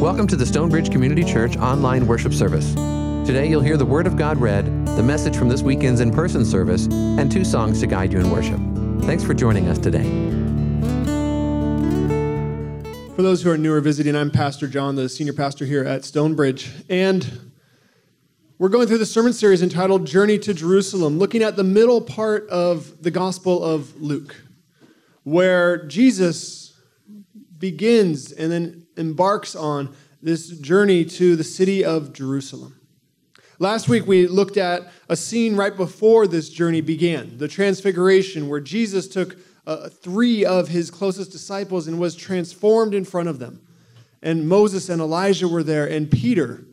Welcome to the Stonebridge Community Church online worship service. Today you'll hear the Word of God read, the message from this weekend's in person service, and two songs to guide you in worship. Thanks for joining us today. For those who are new or visiting, I'm Pastor Jon, the senior pastor here at Stonebridge. And we're going through the sermon series entitled Journey to Jerusalem, looking at the middle part of the Gospel of Luke, where Jesus begins and then embarks on this journey to the city of Jerusalem. Last week, we looked at a scene right before this journey began the Transfiguration, where Jesus took uh, three of his closest disciples and was transformed in front of them. And Moses and Elijah were there, and Peter,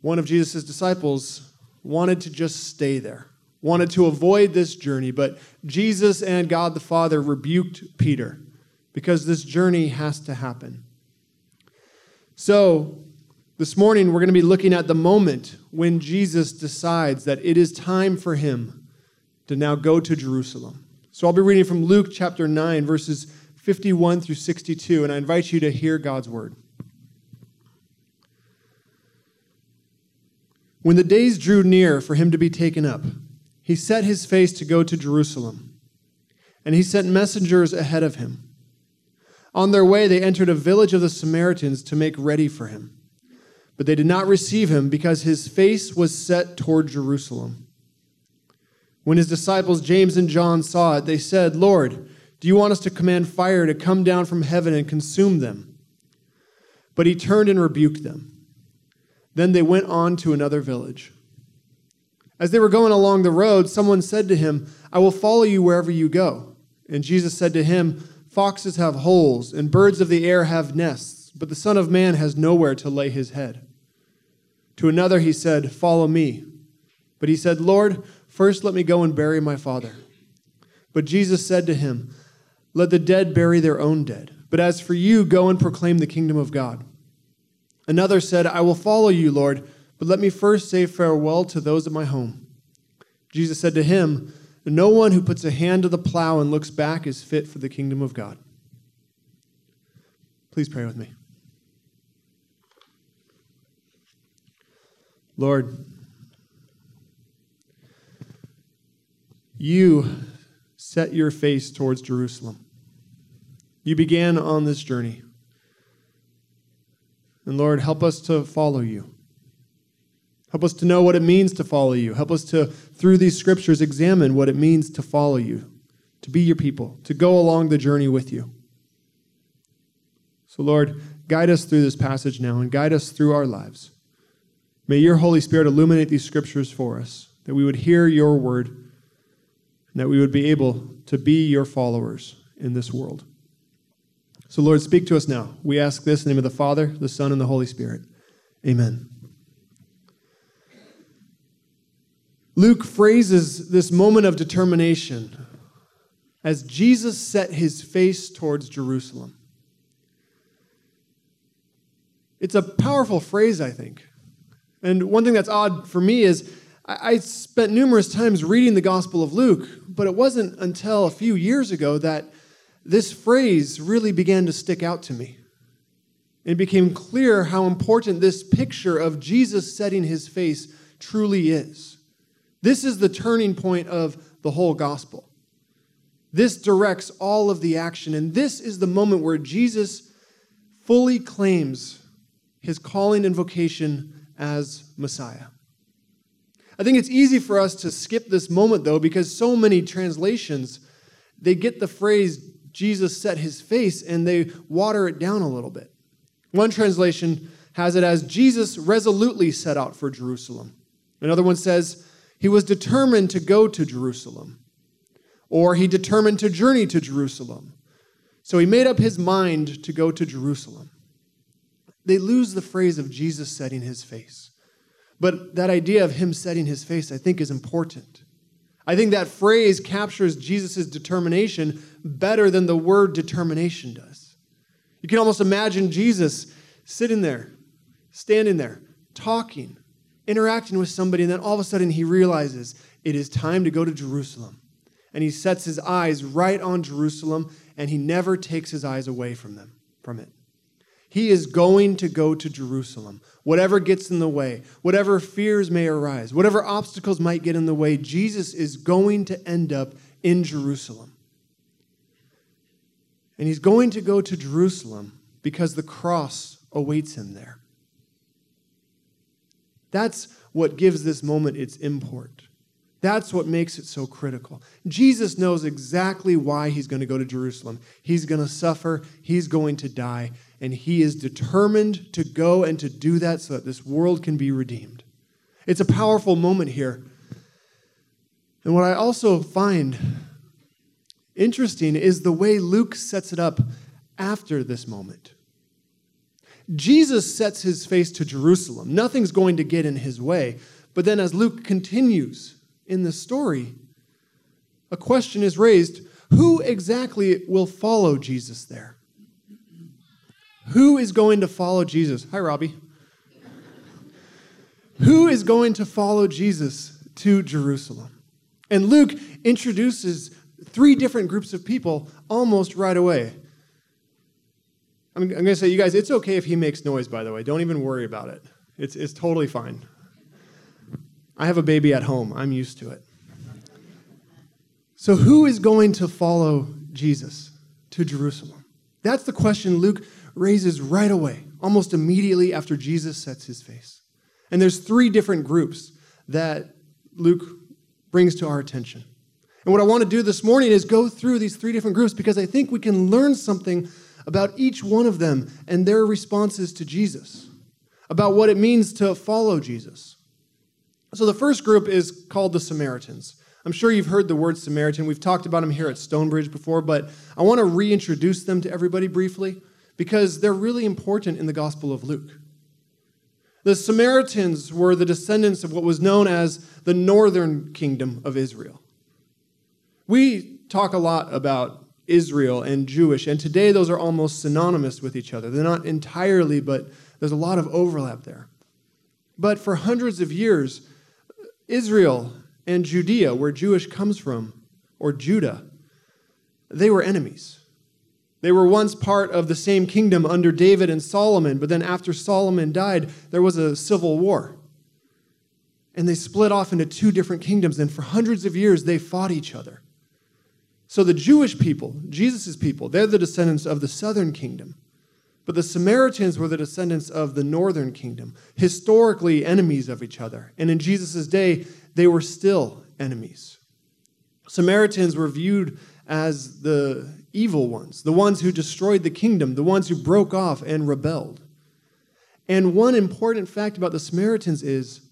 one of Jesus' disciples, wanted to just stay there, wanted to avoid this journey. But Jesus and God the Father rebuked Peter because this journey has to happen. So, this morning we're going to be looking at the moment when Jesus decides that it is time for him to now go to Jerusalem. So, I'll be reading from Luke chapter 9, verses 51 through 62, and I invite you to hear God's word. When the days drew near for him to be taken up, he set his face to go to Jerusalem, and he sent messengers ahead of him on their way, they entered a village of the Samaritans to make ready for him. But they did not receive him because his face was set toward Jerusalem. When his disciples James and John saw it, they said, Lord, do you want us to command fire to come down from heaven and consume them? But he turned and rebuked them. Then they went on to another village. As they were going along the road, someone said to him, I will follow you wherever you go. And Jesus said to him, Foxes have holes, and birds of the air have nests, but the Son of Man has nowhere to lay his head. To another he said, Follow me. But he said, Lord, first let me go and bury my father. But Jesus said to him, Let the dead bury their own dead. But as for you, go and proclaim the kingdom of God. Another said, I will follow you, Lord, but let me first say farewell to those at my home. Jesus said to him, no one who puts a hand to the plow and looks back is fit for the kingdom of God. Please pray with me. Lord, you set your face towards Jerusalem. You began on this journey. And Lord, help us to follow you. Help us to know what it means to follow you. Help us to, through these scriptures, examine what it means to follow you, to be your people, to go along the journey with you. So, Lord, guide us through this passage now and guide us through our lives. May your Holy Spirit illuminate these scriptures for us, that we would hear your word, and that we would be able to be your followers in this world. So, Lord, speak to us now. We ask this in the name of the Father, the Son, and the Holy Spirit. Amen. Luke phrases this moment of determination as Jesus set his face towards Jerusalem. It's a powerful phrase, I think. And one thing that's odd for me is I spent numerous times reading the Gospel of Luke, but it wasn't until a few years ago that this phrase really began to stick out to me. It became clear how important this picture of Jesus setting his face truly is. This is the turning point of the whole gospel. This directs all of the action, and this is the moment where Jesus fully claims his calling and vocation as Messiah. I think it's easy for us to skip this moment though because so many translations they get the phrase Jesus set his face and they water it down a little bit. One translation has it as Jesus resolutely set out for Jerusalem. Another one says he was determined to go to Jerusalem, or he determined to journey to Jerusalem. So he made up his mind to go to Jerusalem. They lose the phrase of Jesus setting his face. But that idea of him setting his face, I think, is important. I think that phrase captures Jesus' determination better than the word determination does. You can almost imagine Jesus sitting there, standing there, talking, interacting with somebody, and then all of a sudden he realizes it is time to go to Jerusalem. And he sets his eyes right on Jerusalem, and he never takes his eyes away from them, from it. He is going to go to Jerusalem. Whatever gets in the way, whatever fears may arise, whatever obstacles might get in the way, Jesus is going to end up in Jerusalem. And he's going to go to Jerusalem because the cross awaits him there. That's what gives this moment its import. That's what makes it so critical. Jesus knows exactly why he's going to go to Jerusalem. He's going to suffer, he's going to die, and he is determined to go and to do that so that this world can be redeemed. It's a powerful moment here. And what I also find interesting is the way Luke sets it up after this moment. Jesus sets his face to Jerusalem. Nothing's going to get in his way. But then, as Luke continues in the story, a question is raised who exactly will follow Jesus there? Who is going to follow Jesus? Hi, Robbie. Who is going to follow Jesus to Jerusalem? And Luke introduces three different groups of people almost right away. I'm, I'm going to say, you guys, it's okay if he makes noise, by the way. Don't even worry about it. It's, it's totally fine. I have a baby at home, I'm used to it. So, who is going to follow Jesus to Jerusalem? That's the question Luke raises right away, almost immediately after Jesus sets his face. And there's three different groups that Luke brings to our attention. And what I want to do this morning is go through these three different groups because I think we can learn something about each one of them and their responses to Jesus, about what it means to follow Jesus. So the first group is called the Samaritans. I'm sure you've heard the word Samaritan. We've talked about them here at Stonebridge before, but I want to reintroduce them to everybody briefly because they're really important in the Gospel of Luke. The Samaritans were the descendants of what was known as the northern kingdom of Israel. We talk a lot about Israel and Jewish, and today those are almost synonymous with each other. They're not entirely, but there's a lot of overlap there. But for hundreds of years, Israel and Judea, where Jewish comes from, or Judah, they were enemies. They were once part of the same kingdom under David and Solomon, but then after Solomon died, there was a civil war. And they split off into two different kingdoms, and for hundreds of years, they fought each other. So the Jewish people, Jesus' people, they're the descendants of the southern kingdom. But the Samaritans were the descendants of the northern kingdom, historically enemies of each other. And in Jesus' day, they were still enemies. Samaritans were viewed as the evil ones, the ones who destroyed the kingdom, the ones who broke off and rebelled. And one important fact about the Samaritans is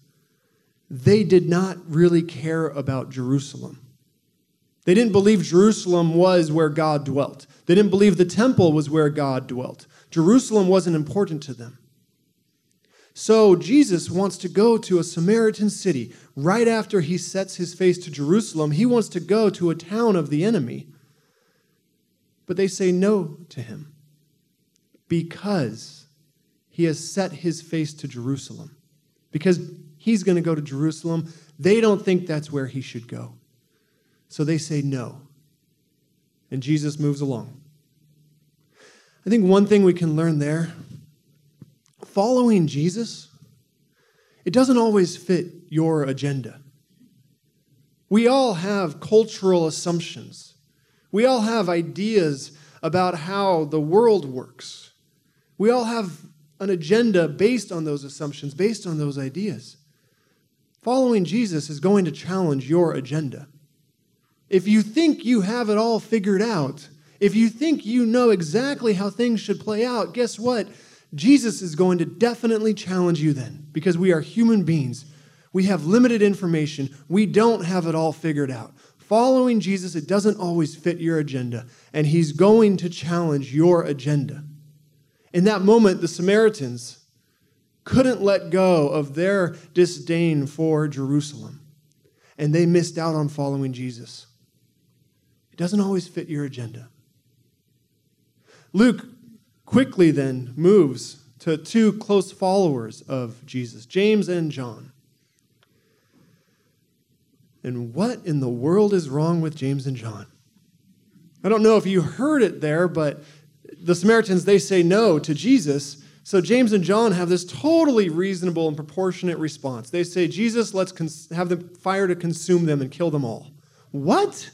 they did not really care about Jerusalem. They didn't believe Jerusalem was where God dwelt. They didn't believe the temple was where God dwelt. Jerusalem wasn't important to them. So Jesus wants to go to a Samaritan city right after he sets his face to Jerusalem. He wants to go to a town of the enemy. But they say no to him because he has set his face to Jerusalem. Because he's going to go to Jerusalem, they don't think that's where he should go. So they say no. And Jesus moves along. I think one thing we can learn there following Jesus, it doesn't always fit your agenda. We all have cultural assumptions. We all have ideas about how the world works. We all have an agenda based on those assumptions, based on those ideas. Following Jesus is going to challenge your agenda. If you think you have it all figured out, if you think you know exactly how things should play out, guess what? Jesus is going to definitely challenge you then because we are human beings. We have limited information. We don't have it all figured out. Following Jesus, it doesn't always fit your agenda, and he's going to challenge your agenda. In that moment, the Samaritans couldn't let go of their disdain for Jerusalem, and they missed out on following Jesus doesn't always fit your agenda. Luke quickly then moves to two close followers of Jesus, James and John. And what in the world is wrong with James and John? I don't know if you heard it there, but the Samaritans, they say no to Jesus. So James and John have this totally reasonable and proportionate response. They say, Jesus, let's cons- have the fire to consume them and kill them all. What?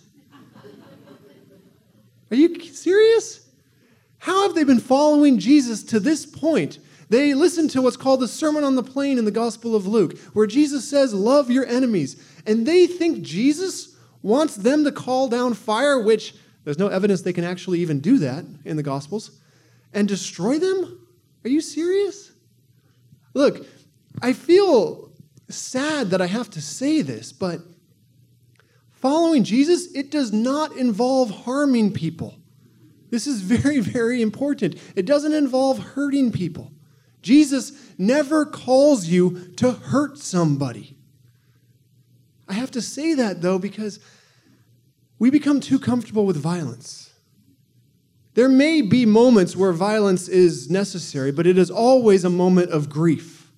Are you serious? How have they been following Jesus to this point? They listen to what's called the Sermon on the Plain in the Gospel of Luke, where Jesus says, Love your enemies. And they think Jesus wants them to call down fire, which there's no evidence they can actually even do that in the Gospels, and destroy them? Are you serious? Look, I feel sad that I have to say this, but following Jesus, it does not involve harming people. This is very, very important. It doesn't involve hurting people. Jesus never calls you to hurt somebody. I have to say that, though, because we become too comfortable with violence. There may be moments where violence is necessary, but it is always a moment of grief.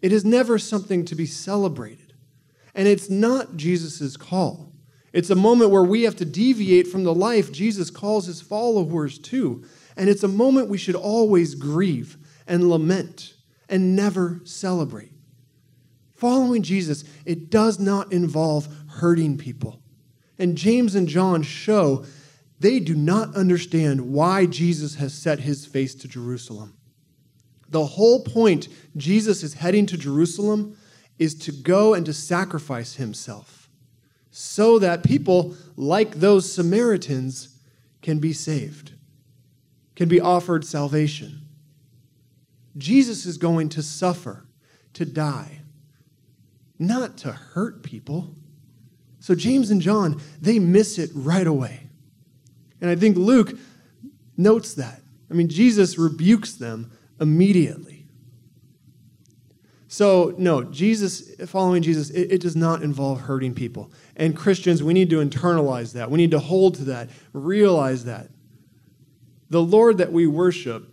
It is never something to be celebrated. And it's not Jesus' call. It's a moment where we have to deviate from the life Jesus calls his followers to. And it's a moment we should always grieve and lament and never celebrate. Following Jesus, it does not involve hurting people. And James and John show they do not understand why Jesus has set his face to Jerusalem. The whole point Jesus is heading to Jerusalem is to go and to sacrifice himself so that people like those Samaritans can be saved, can be offered salvation. Jesus is going to suffer, to die, not to hurt people. So James and John, they miss it right away. And I think Luke notes that. I mean, Jesus rebukes them immediately. So, no, Jesus, following Jesus, it, it, does not involve hurting people. And Christians, we need to internalize that. We need to hold to that, realize that. The Lord that we worship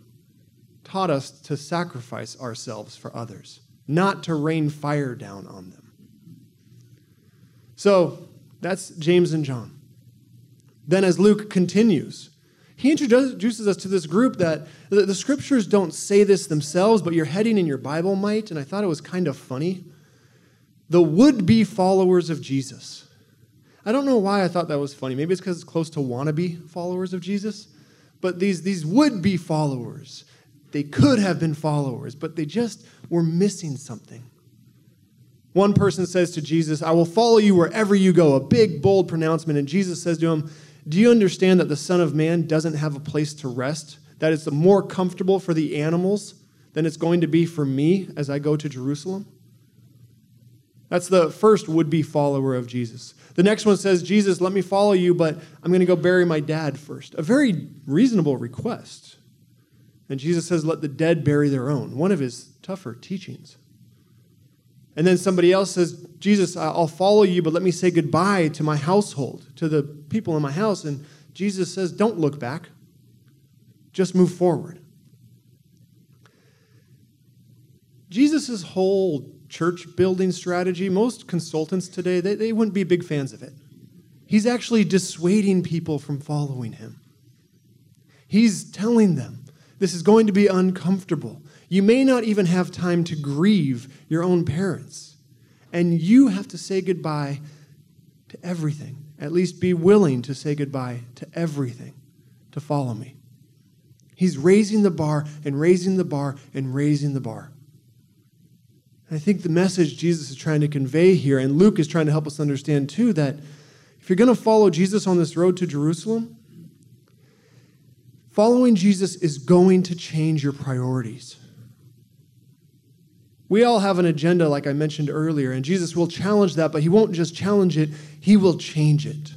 taught us to sacrifice ourselves for others, not to rain fire down on them. So that's James and John. Then, as Luke continues, he introduces us to this group that the, scriptures don't say this themselves, but your heading in your Bible might, and I thought it was kind of funny. The would be followers of Jesus. I don't know why I thought that was funny. Maybe it's because it's close to wannabe followers of Jesus. But these, these would be followers they could have been followers, but they just were missing something. One person says to Jesus, I will follow you wherever you go, a big, bold pronouncement. And Jesus says to him, Do you understand that the Son of Man doesn't have a place to rest? That it's more comfortable for the animals than it's going to be for me as I go to Jerusalem? That's the first would be follower of Jesus. The next one says, Jesus, let me follow you, but I'm going to go bury my dad first. A very reasonable request. And Jesus says, Let the dead bury their own, one of his tougher teachings. And then somebody else says, Jesus, I'll follow you, but let me say goodbye to my household, to the people in my house. And Jesus says, Don't look back, just move forward. Jesus' whole church building strategy, most consultants today, they, they wouldn't be big fans of it. He's actually dissuading people from following him. He's telling them, this is going to be uncomfortable. You may not even have time to grieve your own parents. And you have to say goodbye to everything. At least be willing to say goodbye to everything to follow me. He's raising the bar and raising the bar and raising the bar. I think the message Jesus is trying to convey here, and Luke is trying to help us understand too, that if you're going to follow Jesus on this road to Jerusalem, Following Jesus is going to change your priorities. We all have an agenda, like I mentioned earlier, and Jesus will challenge that, but he won't just challenge it, he will change it.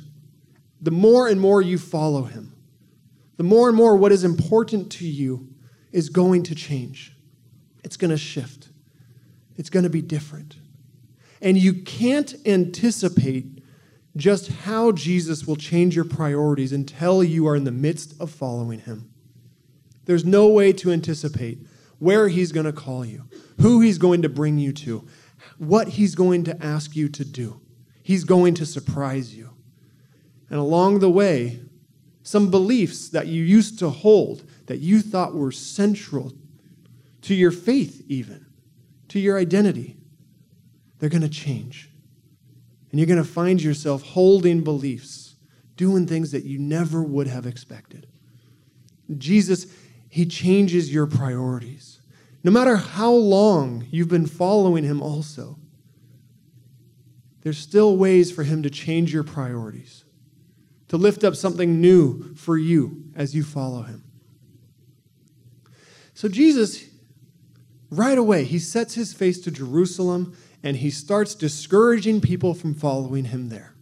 The more and more you follow him, the more and more what is important to you is going to change. It's going to shift, it's going to be different. And you can't anticipate just how Jesus will change your priorities until you are in the midst of following him. There's no way to anticipate where he's going to call you, who he's going to bring you to, what he's going to ask you to do. He's going to surprise you. And along the way, some beliefs that you used to hold that you thought were central to your faith, even to your identity, they're going to change. And you're going to find yourself holding beliefs, doing things that you never would have expected. Jesus, He changes your priorities. No matter how long you've been following Him, also, there's still ways for Him to change your priorities, to lift up something new for you as you follow Him. So, Jesus, right away, He sets His face to Jerusalem and He starts discouraging people from following Him there.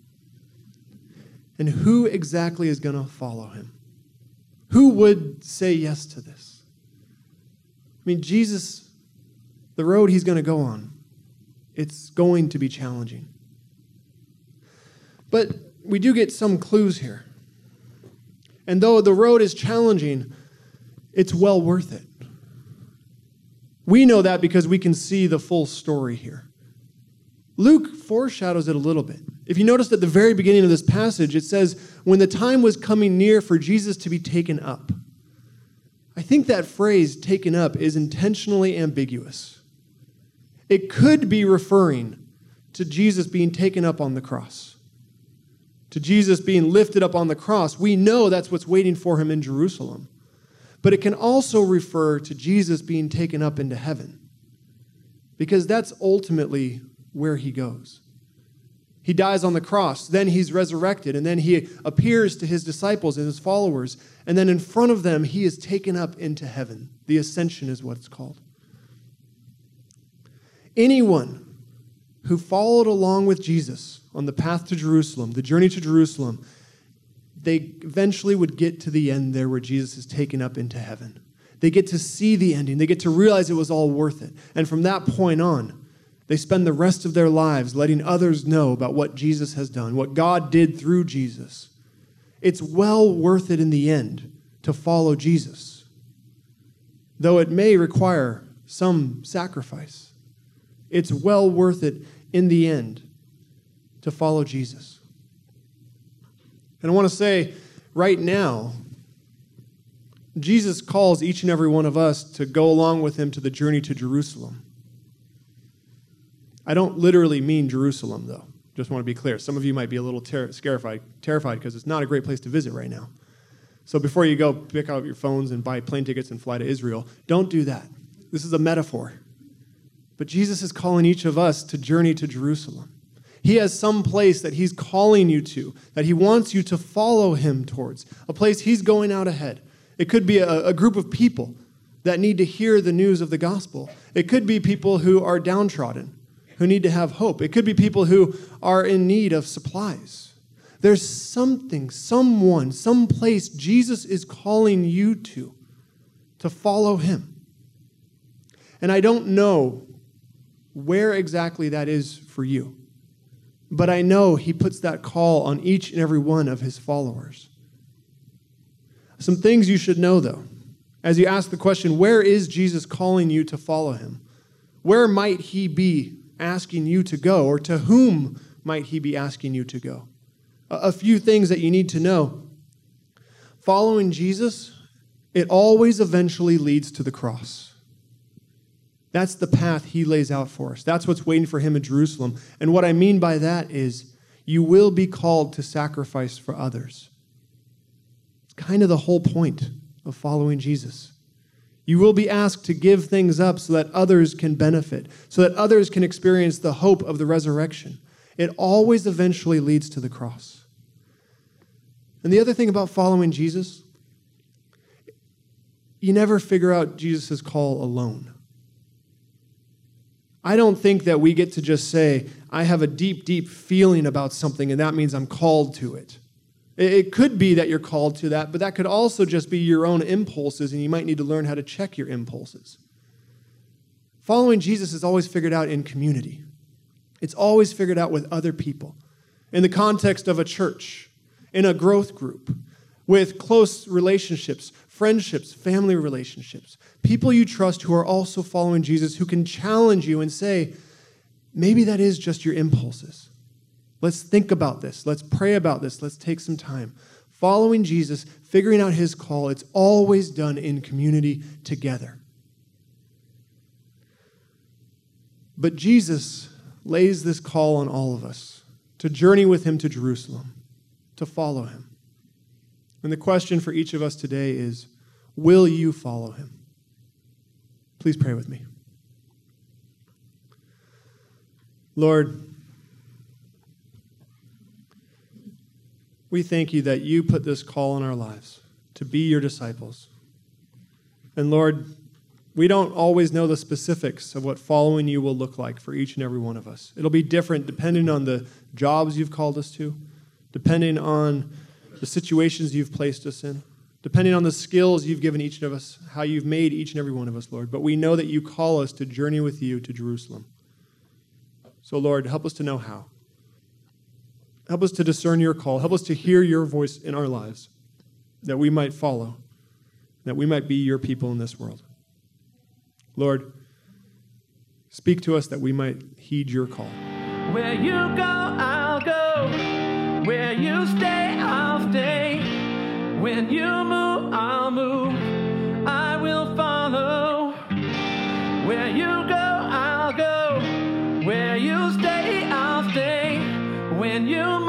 And who exactly is going to follow Him? Who would say yes to this? I mean, Jesus, the road he's going to go on, it's going to be challenging. But we do get some clues here. And though the road is challenging, it's well worth it. We know that because we can see the full story here. Luke foreshadows it a little bit. If you notice at the very beginning of this passage, it says, when the time was coming near for Jesus to be taken up. I think that phrase, taken up, is intentionally ambiguous. It could be referring to Jesus being taken up on the cross, to Jesus being lifted up on the cross. We know that's what's waiting for him in Jerusalem. But it can also refer to Jesus being taken up into heaven, because that's ultimately where he goes. He dies on the cross, then he's resurrected, and then he appears to his disciples and his followers, and then in front of them, he is taken up into heaven. The ascension is what it's called. Anyone who followed along with Jesus on the path to Jerusalem, the journey to Jerusalem, they eventually would get to the end there where Jesus is taken up into heaven. They get to see the ending, they get to realize it was all worth it. And from that point on, they spend the rest of their lives letting others know about what Jesus has done, what God did through Jesus. It's well worth it in the end to follow Jesus, though it may require some sacrifice. It's well worth it in the end to follow Jesus. And I want to say right now, Jesus calls each and every one of us to go along with him to the journey to Jerusalem. I don't literally mean Jerusalem, though. Just want to be clear. Some of you might be a little ter- terrified because it's not a great place to visit right now. So before you go pick out your phones and buy plane tickets and fly to Israel, don't do that. This is a metaphor. But Jesus is calling each of us to journey to Jerusalem. He has some place that he's calling you to, that he wants you to follow him towards, a place he's going out ahead. It could be a, a group of people that need to hear the news of the gospel. It could be people who are downtrodden who need to have hope. It could be people who are in need of supplies. There's something, someone, some place Jesus is calling you to, to follow him. And I don't know where exactly that is for you, but I know he puts that call on each and every one of his followers. Some things you should know, though, as you ask the question, where is Jesus calling you to follow him? Where might he be asking you to go, or to whom might he be asking you to go? A few things that you need to know. Following Jesus, it always eventually leads to the cross. That's the path he lays out for us. That's what's waiting for him in Jerusalem. And what I mean by that is you will be called to sacrifice for others. It's kind of the whole point of following Jesus. You will be asked to give things up so that others can benefit, so that others can experience the hope of the resurrection. It always eventually leads to the cross. And the other thing about following Jesus, you never figure out Jesus' call alone. I don't think that we get to just say, I have a deep, deep feeling about something, and that means I'm called to it. It could be that you're called to that, but that could also just be your own impulses, and you might need to learn how to check your impulses. Following Jesus is always figured out in community, it's always figured out with other people, in the context of a church, in a growth group, with close relationships, friendships, family relationships, people you trust who are also following Jesus who can challenge you and say, maybe that is just your impulses. Let's think about this. Let's pray about this. Let's take some time. following Jesus, figuring out his call, it's always done in community together. But Jesus lays this call on all of us to journey with him to Jerusalem, to follow him. And the question for each of us today is Will you follow him? Please pray with me. Lord, we thank you that you put this call in our lives to be your disciples. And Lord, we don't always know the specifics of what following you will look like for each and every one of us. It'll be different depending on the jobs you've called us to, depending on the situations you've placed us in, depending on the skills you've given each of us, how you've made each and every one of us, Lord. But we know that you call us to journey with you to Jerusalem. So, Lord, help us to know how. Help us to discern your call. Help us to hear your voice in our lives, that we might follow, that we might be your people in this world. Lord, speak to us that we might heed your call. Where you go, I'll go. Where you stay, When you move, I'll move. I will follow. Where you go, I'll go. Where you stay, I'll stay. When you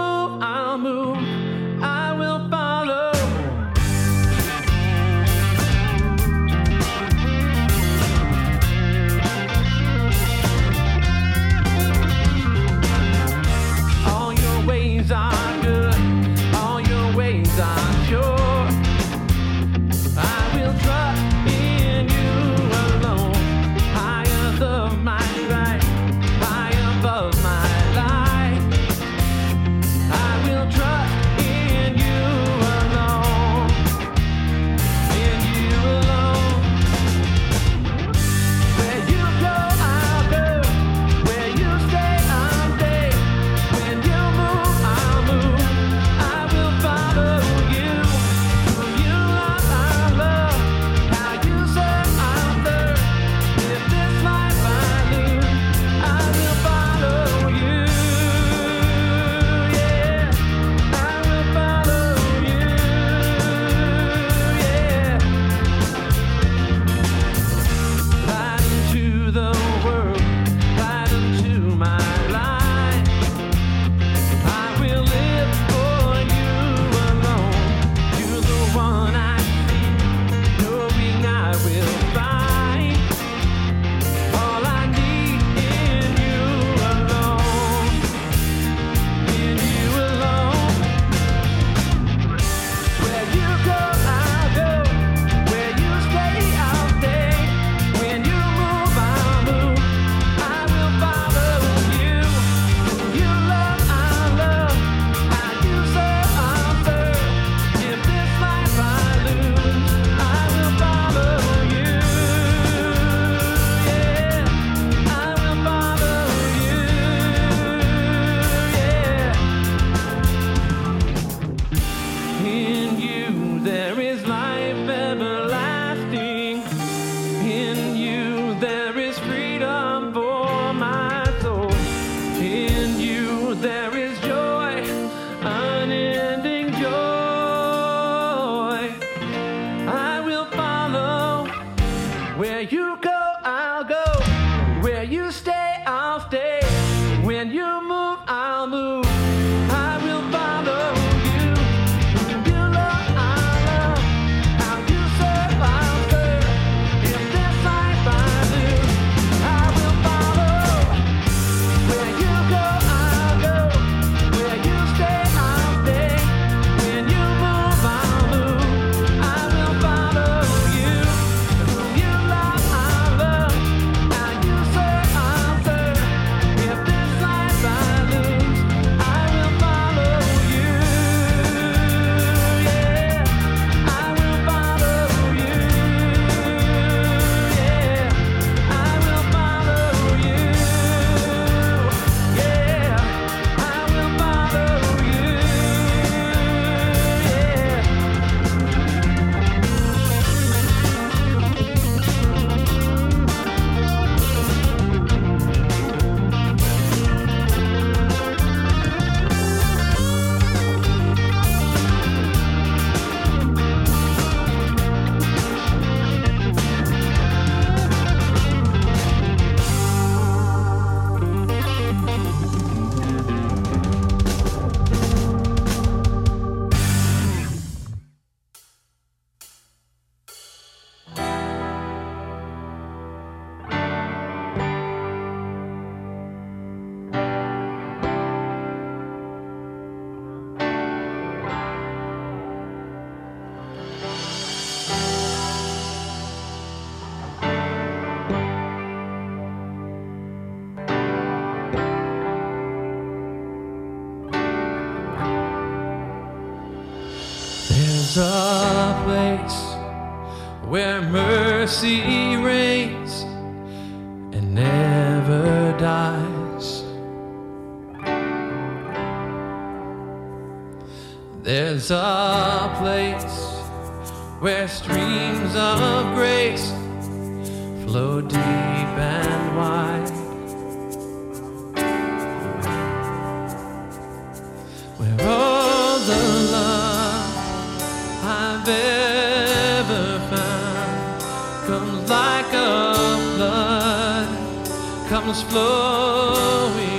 There's a place where mercy reigns and never dies. There's a place where streams of grace flow deep and wide. I've ever found. Comes like a flood, comes flowing